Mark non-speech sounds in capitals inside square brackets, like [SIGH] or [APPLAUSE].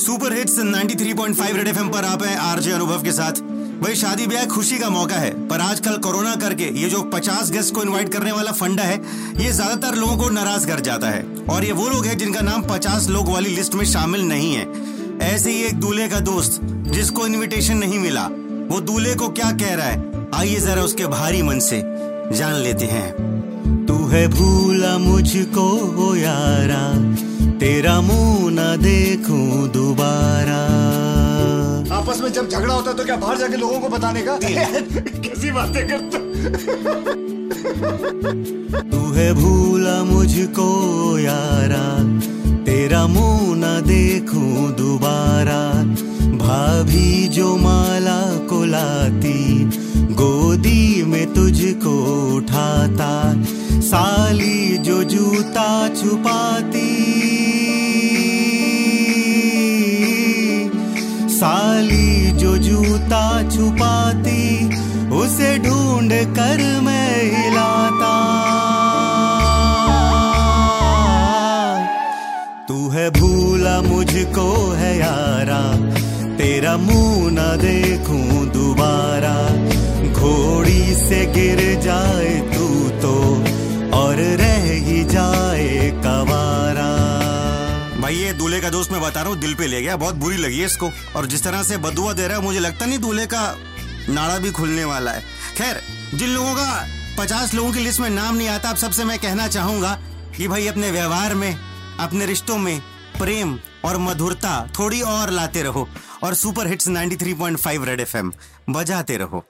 Super hits 93.5 red FM पर आप हैं आरजे अनुभव के साथ। भाई शादी ब्याह खुशी का मौका है, पर आजकल कोरोना करके ये जो 50 गेस्ट को इनवाइट करने वाला फंडा है, ये ज़्यादातर लोगों को नाराज़ कर जाता है। और ये वो लोग हैं जिनका नाम 50 लोग वाली लिस्ट में शामिल नहीं है। ऐसे ही एक दूल्हे का दोस्त, जिसको इनविटेशन नहीं मिला, वो दूल्हे को क्या कह रहा है? आइए जरा उसके भारी मन से जान लेते हैं। तू है भूला मुझको यारा। में जब झगड़ा होता है तो क्या बाहर जाके लोगों को बताने का? [LAUGHS] कैसी बातें करते [LAUGHS] तू है भूला मुझको यारा तेरा मुँह न देखूँ दोबारा। भाभी जो माला को लाती गोदी में तुझको उठाता। साली जो जूता छुपाती साली जो जूता छुपाती, उसे ढूंढ कर मैं हिलाता। तू है भूला, मुझको है यारा, तेरा मुँह ना देखूँ दोबारा। दूल्हे का दोस्त मैं बता रहा हूँ, दिल पे ले गया, बहुत बुरी लगी है इसको। और जिस तरह से बदुआ दे रहा है, मुझे लगता नहीं दूल्हे का नाड़ा भी खुलने वाला है। खैर, जिन लोगों का पचास लोगों की लिस्ट में नाम नहीं आता अब सबसे मैं कहना चाहूँगा कि भाई अपने व्यवहार में, अपने रिश्तों में प्रेम और मधुरता थोड़ी और लाते रहो और सुपर हिट्स 93.5 रेड एफएम बजाते रहो।